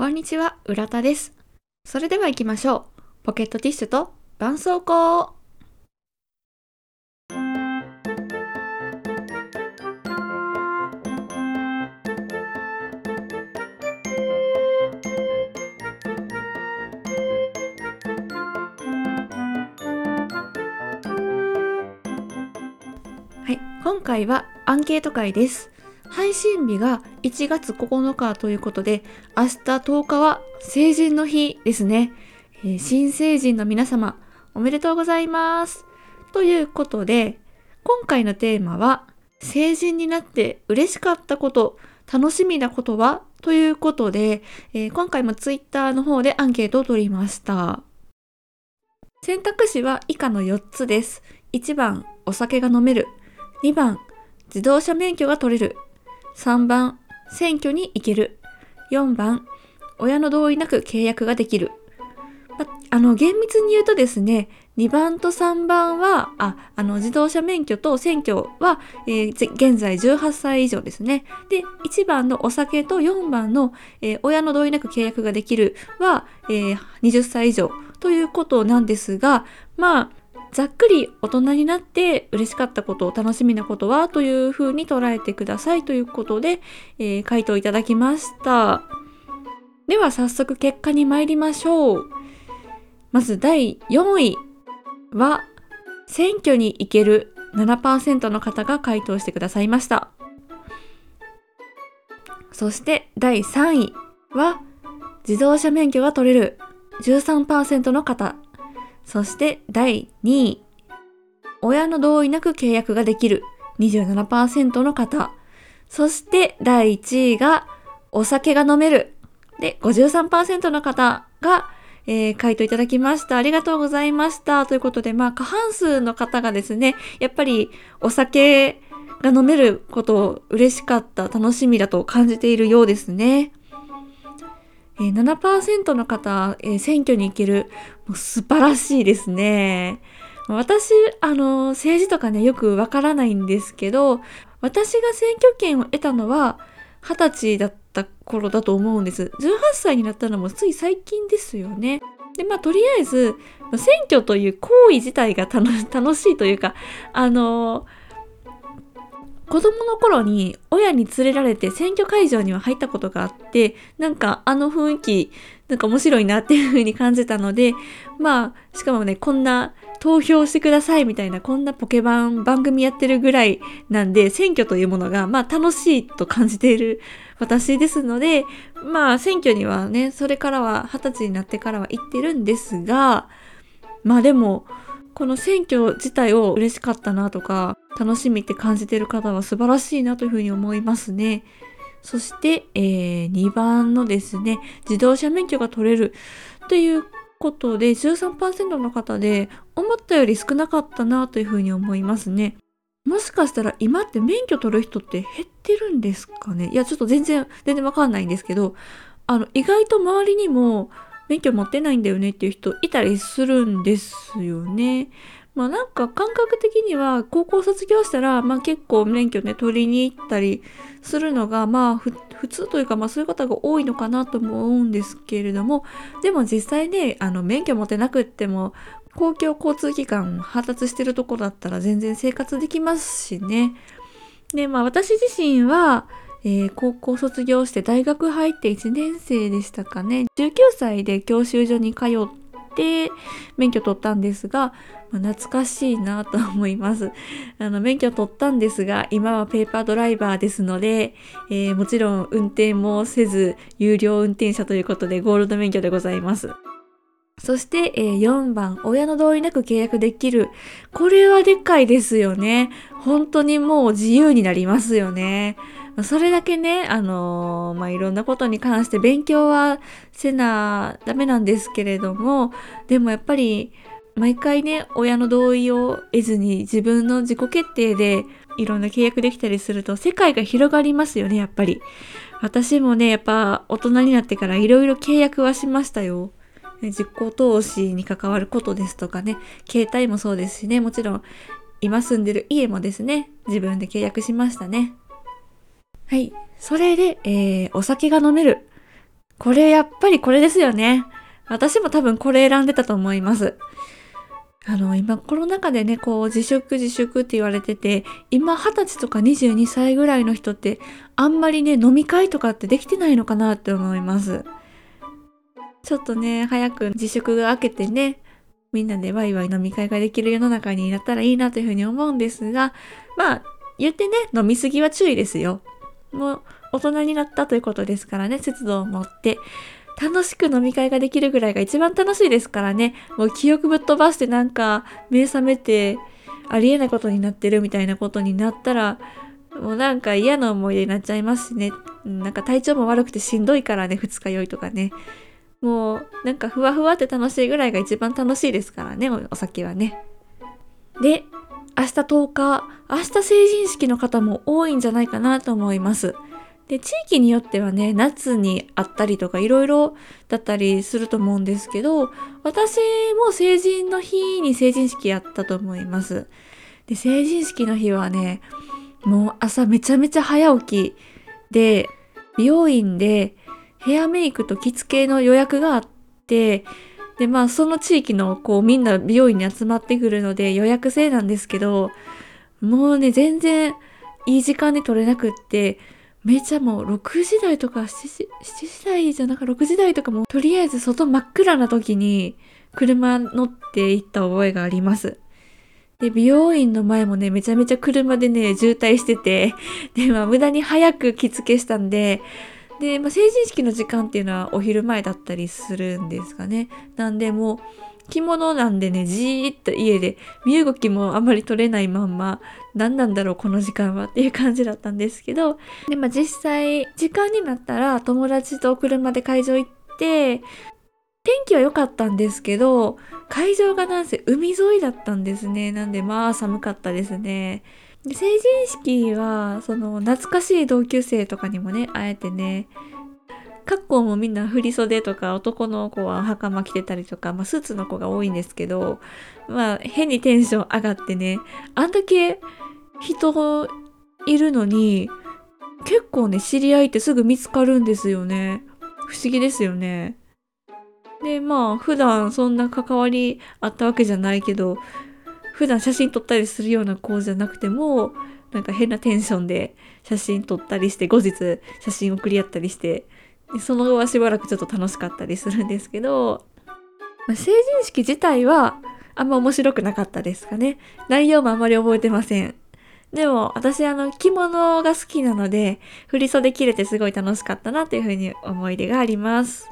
こんにちは、浦田です。それでは行きましょう。ポケットティッシュと絆創膏。はい、今回はアンケート会です。配信日が1月9日ということで、明日10日は成人の日ですね。えー新成人の皆様、おめでとうございます。ということで、今回のテーマは、成人になって嬉しかったこと、楽しみなことは？ということで、えー今回もツイッターの方でアンケートを取りました。選択肢は以下の4つです。1番、お酒が飲める。2番、自動車免許が取れる。3番、選挙に行ける。4番、親の同意なく契約ができる。まあの、厳密に言うとですね、2番と3番は、あ、あの、自動車免許と選挙は、えー現在18歳以上ですね。で、1番のお酒と4番の、えー親の同意なく契約ができるは、えー20歳以上ということなんですが、まあ、ざっくり大人になって嬉しかったこと、楽しみなことはというふうに捉えてくださいということで、えー回答いただきました。では早速結果に参りましょう。まず第4位は、選挙に行ける7%の方が回答してくださいました。そして第3位は、自動車免許が取れる13%の方。そして第2位。親の同意なく契約ができる27%の方。そして第1位がお酒が飲めるで53%の方が、えー回答いただきました。ありがとうございました。ということで、まあ過半数の方がですね、やっぱりお酒が飲めることを嬉しかった、楽しみだと感じているようですね。えー7%の方、えー選挙に行ける。もう素晴らしいですね。私、あの、政治とかね、よくわからないんですけど、私が選挙権を得たのは、二十歳だった頃だと思うんです。18歳になったのもつい最近ですよね。で、まあ、とりあえず、選挙という行為自体が楽楽しいというか、あの子供の頃に親に連れられて選挙会場には入ったことがあって、なんかあの雰囲気、なんか面白いなっていう風に感じたので、まあ、しかもね、こんな投票してくださいみたいな、こんなポケバン番組やってるぐらいなんで、選挙というものが、まあ楽しいと感じている私ですので、まあ選挙にはね、それからは二十歳になってからは行ってるんですが、まあでも、この選挙自体を嬉しかったなとか、楽しみって感じてる方は素晴らしいなというふうに思いますね。そして、えー2番のですね、自動車免許が取れるということで、13%の方で、思ったより少なかったなというふうに思いますね。もしかしたら今って免許取る人って減ってるんですかね？いや、ちょっと全然、全然わかんないんですけど、あの、意外と周りにも免許持ってないんだよねっていう人いたりするんですよね。まあなんか感覚的には高校卒業したら、まあ結構免許ね、取りに行ったりするのが、まあ普通というか、まあそういう方が多いのかなとも思うんですけれども、でも実際ね、あの免許持ってなくっても、公共交通機関発達してるとこだったら全然生活できますしね。で、まあ私自身は、えー高校卒業して大学入って1年生でしたかね。19歳で教習所に通って免許取ったんですが、まあ懐かしいなと思います。あの、免許取ったんですが、今はペーパードライバーですので、えーもちろん運転もせず、有料運転者ということでゴールド免許でございます。そして、え4番、親の同意なく契約できる。これはでっかいですよね。本当にもう自由になりますよね。それだけね、あのーまあ、いろんなことに関して勉強はせなダメなんですけれども、でもやっぱり、毎回ね、親の同意を得ずに自分の自己決定でいろんな契約できたりすると世界が広がりますよね、やっぱり。私もね、やっぱ大人になってからいろいろ契約はしましたよ。ね実行投資に関わることですとかね、携帯もそうですしね、もちろん今住んでる家もですね、自分で契約しましたね。はい。それで、えーお酒が飲める。これやっぱりこれですよね。私も多分これ選んでたと思います。あの、今コロナ禍でね、こう自粛自粛って言われてて、今20歳とか22歳ぐらいの人ってあんまりね、飲み会とかってできてないのかなって思います。ちょっとね、早く自粛が明けてね、みんなでワイワイ飲み会ができる世の中になったらいいなというふうに思うんですが、まあ、言ってね、飲みすぎは注意ですよ。もう、大人になったということですからね、節度を持って、楽しく飲み会ができるぐらいが一番楽しいですからね、もう記憶ぶっ飛ばしてなんか、目覚めて、ありえないことになってるみたいなことになったら、もうなんか嫌な思い出になっちゃいますしね。なんか体調も悪くてしんどいからね、二日酔いとかね。もうなんかふわふわって楽しいぐらいが一番楽しいですからねお酒はね。で明日10日明日成人式の方も多いんじゃないかなと思います。で地域によってはね夏にあったりとかいろいろだったりすると思うんですけど私も成人の日に成人式やったと思います。で成人式の日はねもう朝めちゃめちゃ早起きで美容院でヘアメイクと着付けの予約があって、で、まあその地域のこうみんな美容院に集まってくるので予約制なんですけど、もうね、全然いい時間に取れなくって、めちゃもう6時台とか7時 ,7 時台じゃなく6時台とかもとりあえず外真っ暗な時に車乗って行った覚えがあります。で、美容院の前もね、めちゃめちゃ車でね、渋滞してて、で、まあ無駄に早く着付けしたんで、で、まあ、成人式の時間っていうのはお昼前だったりするんですかね。なんでもう着物なんでね、じーっと家で身動きもあんまり取れないまんま、何なんだろうこの時間はっていう感じだったんですけど、で、まあ実際時間になったら友達と車で会場行って、天気は良かったんですけど、会場がなんせ海沿いだったんですね。なんでまあ寒かったですね。で成人式はその懐かしい同級生とかにもね会えてね格好もみんな振袖とか男の子は袴着てたりとか、まあ、スーツの子が多いんですけどまあ変にテンション上がってねあんだけ人いるのに結構ね知り合いってすぐ見つかるんですよね。不思議ですよね。でまあ普段そんな関わりあったわけじゃないけど普段写真撮ったりするような子じゃなくてもなんか変なテンションで写真撮ったりして後日写真送り合ったりしてでその後はしばらくちょっと楽しかったりするんですけど、まあ、成人式自体はあんま面白くなかったですかね。内容もあんまり覚えてません。でも私あの着物が好きなので振袖着れてすごい楽しかったなというふうに思い出があります。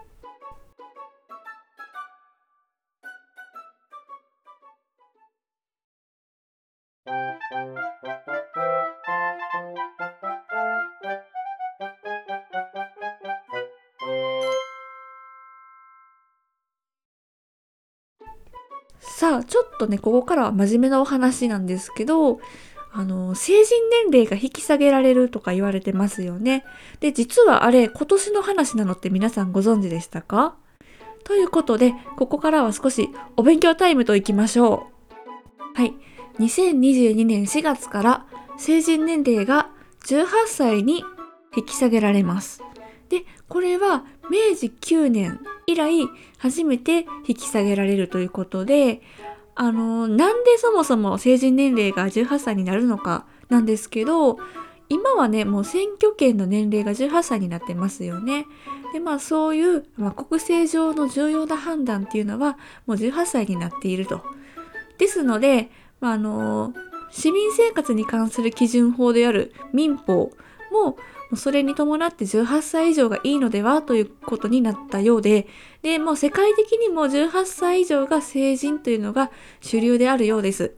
さあ、ちょっとね、ここからは真面目なお話なんですけど、あの、成人年齢が引き下げられるとか言われてますよね。で、実はあれ、今年の話なのって皆さんご存知でしたか？ということで、ここからは少しお勉強タイムといきましょう。はい。2022年4月から成人年齢が18歳に引き下げられます。これは明治9年以来初めて引き下げられるということで、あの、なんでそもそも成人年齢が18歳になるのかなんですけど、今はね、もう選挙権の年齢が18歳になってますよね。で、まあそういう、まあ、国政上の重要な判断っていうのはもう18歳になっていると。ですので、まあ、あの、市民生活に関する基準法である民法もそれに伴って18歳以上がいいのではということになったようで、で、もう世界的にも18歳以上が成人というのが主流であるようです。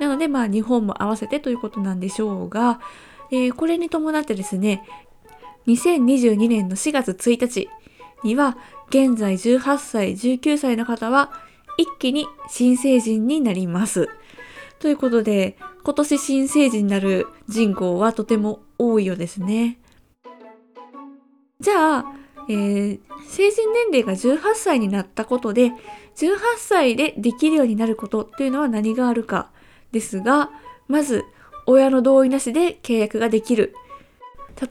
なので、まあ日本も合わせてということなんでしょうが、えー、これに伴ってですね、2022年の4月1日には、現在18歳、19歳の方は一気に新成人になります。ということで、今年新成人になる人口はとても多いようですね。じゃあ、えー、成人年齢が18歳になったことで、18歳でできるようになることっていうのは何があるかですが、まず、親の同意なしで契約ができる。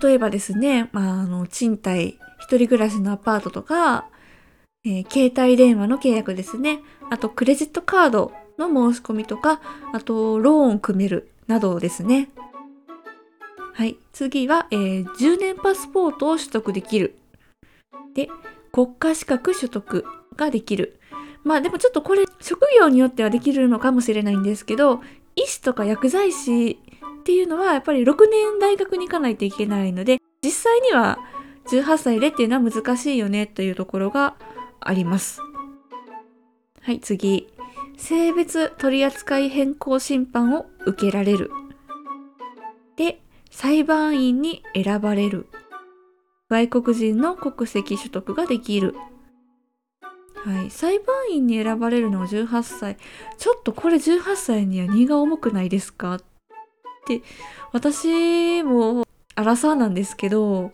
例えばですね、まあ、あの、賃貸、一人暮らしのアパートとか、えー、携帯電話の契約ですね。あと、クレジットカードの申し込みとか、あと、ローンを組めるなどですね。はい。次は、えー、10年パスポートを取得できる。で、国家資格取得ができる。まあでもちょっとこれ職業によってはできるのかもしれないんですけど医師とか薬剤師っていうのはやっぱり6年大学に行かないといけないので実際には18歳でっていうのは難しいよねというところがあります。はい次性別取扱変更審判を受けられる。裁判員に選ばれる。外国人の国籍取得ができる。はい、裁判員に選ばれるのは18歳。ちょっとこれ18歳には荷が重くないですか？って私もアラサーなんですけど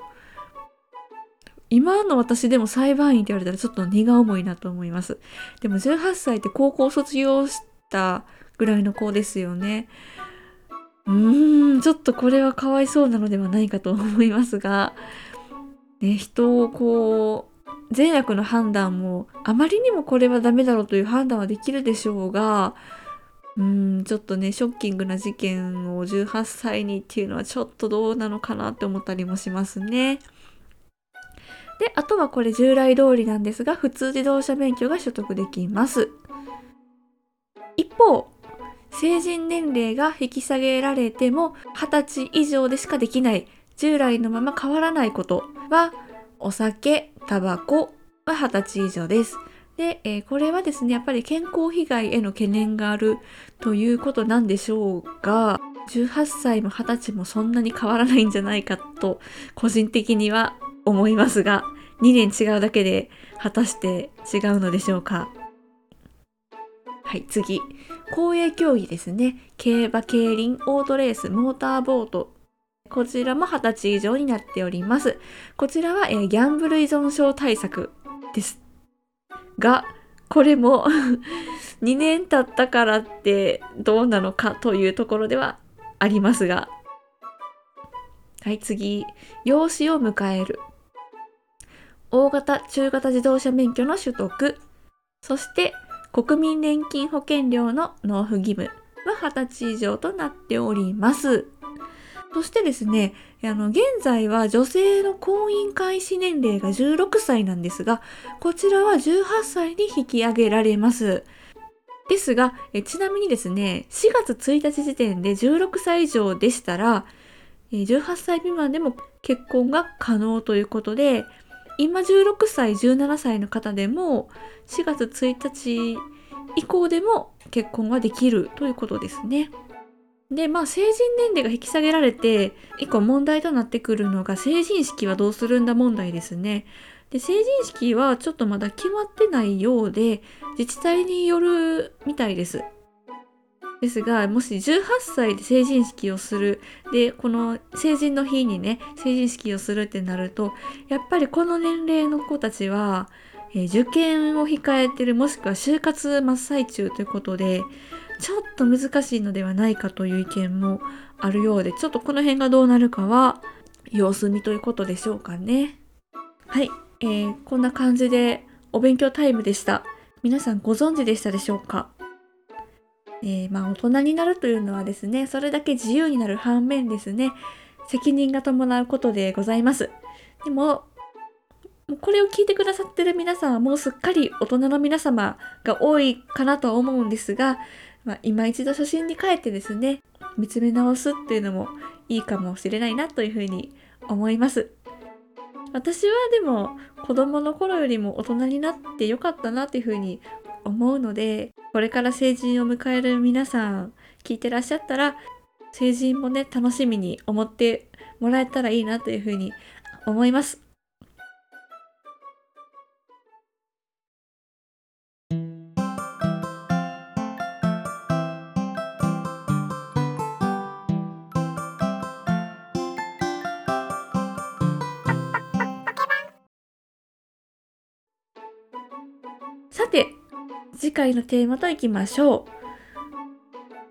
今の私でも裁判員って言われたらちょっと荷が重いなと思います。でも18歳って高校卒業したぐらいの子ですよね。うーんちょっとこれはかわいそうなのではないかと思いますがね人をこう善悪の判断もあまりにもこれはダメだろうという判断はできるでしょうがうんちょっとねショッキングな事件を18歳にっていうのはちょっとどうなのかなって思ったりもしますね。であとはこれ従来通りなんですが普通自動車免許が取得できます。一方成人年齢が引き下げられても20歳以上でしかできない従来のまま変わらないことはお酒、タバコは20歳以上です。で、えー、これはですね、やっぱり健康被害への懸念があるということなんでしょうが、18歳も20歳もそんなに変わらないんじゃないかと、個人的には思いますが、2年違うだけで果たして違うのでしょうか。はい、次。公営競技ですね。競馬、競輪、オートレース、モーターボートこちらも20歳以上になっております。こちらは、えー、ギャンブル依存症対策です。が、これも 2年経ったからってどうなのかというところではありますが。はい、次。養子を迎える。大型、中型自動車免許の取得。そして、国民年金保険料の納付義務は20歳以上となっております。そしてですね、あの、現在は女性の婚姻開始年齢が16歳なんですが、こちらは18歳に引き上げられます。ですが、えちなみにですね、4月1日時点で16歳以上でしたら、18歳未満でも結婚が可能ということで、今16歳、17歳の方でも4月1日以降でも結婚ができるということですね。で、まあ、成人年齢が引き下げられて、一個問題となってくるのが、成人式はどうするんだ問題ですね。で、成人式はちょっとまだ決まってないようで、自治体によるみたいです。ですが、もし18歳で成人式をする。で、この成人の日にね、成人式をするってなると、やっぱりこの年齢の子たちは、えー、受験を控えてる、もしくは就活真っ最中ということで、ちょっと難しいのではないかという意見もあるようで、ちょっとこの辺がどうなるかは様子見ということでしょうかね。はい、えー、こんな感じでお勉強タイムでした。皆さんご存知でしたでしょうか？えー、まあ大人になるというのはですね、それだけ自由になる反面ですね、責任が伴うことでございます。でも、これを聞いてくださってる皆さんはもうすっかり大人の皆様が多いかなと思うんですが、まあ、今一度初心に帰ってですね、見つめ直すっていうのもいいかもしれないなというふうに思います。私はでも子供の頃よりも大人になってよかったなっていうふうに思うので、これから成人を迎える皆さん聞いてらっしゃったら、成人もね、楽しみに思ってもらえたらいいなというふうに思います。次回のテーマといきましょう。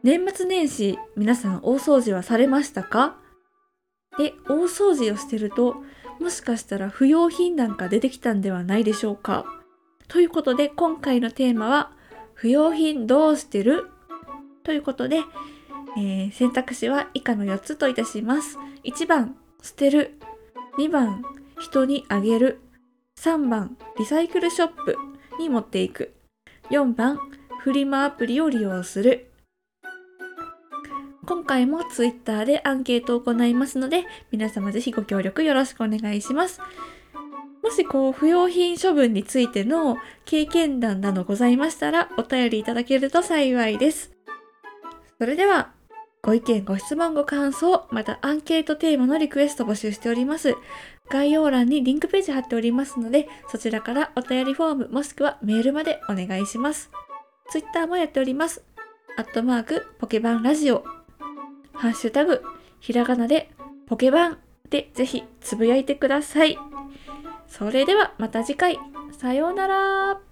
年末年始、皆さん大掃除はされましたか？で、大掃除をしてると、もしかしたら不要品なんか出てきたんではないでしょうか？ということで今回のテーマは不要品どうしてる？ということで、えー、選択肢は以下の4つといたします。1番捨てる2番人にあげる3番リサイクルショップに持っていく4番フリマアプリを利用する。今回も Twitter でアンケートを行いますので皆様ぜひご協力よろしくお願いします。もしこう不要品処分についての経験談などございましたらお便りいただけると幸いです。それではご意見、ご質問、ご感想、またアンケートテーマのリクエスト募集しております。概要欄にリンクページ貼っておりますので、そちらからお便りフォームもしくはメールまでお願いします。Twitter もやっております。アットマークポケバンラジオ。ハッシュタグ、ひらがなでポケバンでぜひつぶやいてください。それではまた次回。さようなら。